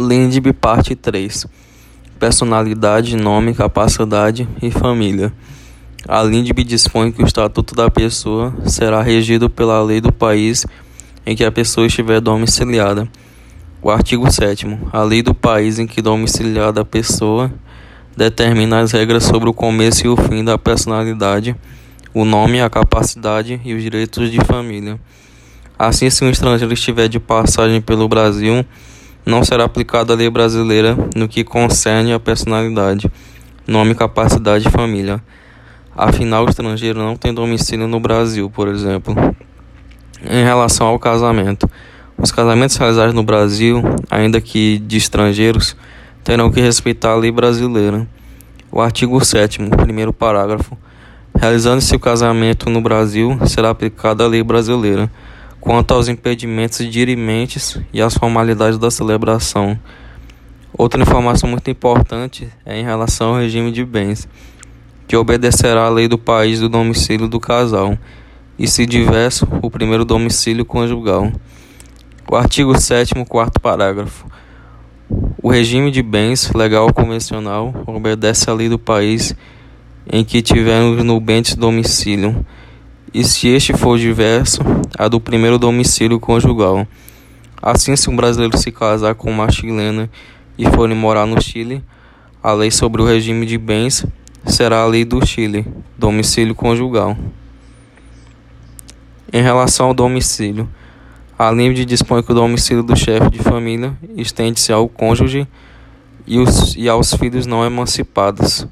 LINDB Parte 3 Personalidade, nome, capacidade e família. A LINDB dispõe que o Estatuto da Pessoa será regido pela lei do país em que a pessoa estiver domiciliada. O artigo 7. A lei do país em que domiciliada a pessoa determina as regras sobre o começo e o fim da personalidade, o nome, a capacidade e os direitos de família. Assim, se um estrangeiro estiver de passagem pelo Brasil, não será aplicada a lei brasileira no que concerne a personalidade, nome, capacidade e família. Afinal, o estrangeiro não tem domicílio no Brasil, por exemplo. Em relação ao casamento, os casamentos realizados no Brasil, ainda que de estrangeiros, terão que respeitar a lei brasileira. O artigo 7, primeiro parágrafo. Realizando-se o casamento no Brasil, será aplicada a lei brasileira quanto aos impedimentos dirimentes e às formalidades da celebração. Outra informação muito importante é em relação ao regime de bens, que obedecerá à lei do país do domicílio do casal, e se diverso, o primeiro domicílio conjugal. O artigo 7 quarto parágrafo. O regime de bens legal convencional obedece à lei do país em que tivermos no bens domicílio e se este for diverso, a do primeiro domicílio conjugal. Assim, se um brasileiro se casar com uma chilena e forem morar no Chile, a lei sobre o regime de bens será a lei do Chile, domicílio conjugal. Em relação ao domicílio, a lei dispõe que o domicílio do chefe de família estende-se ao cônjuge e, os, e aos filhos não emancipados.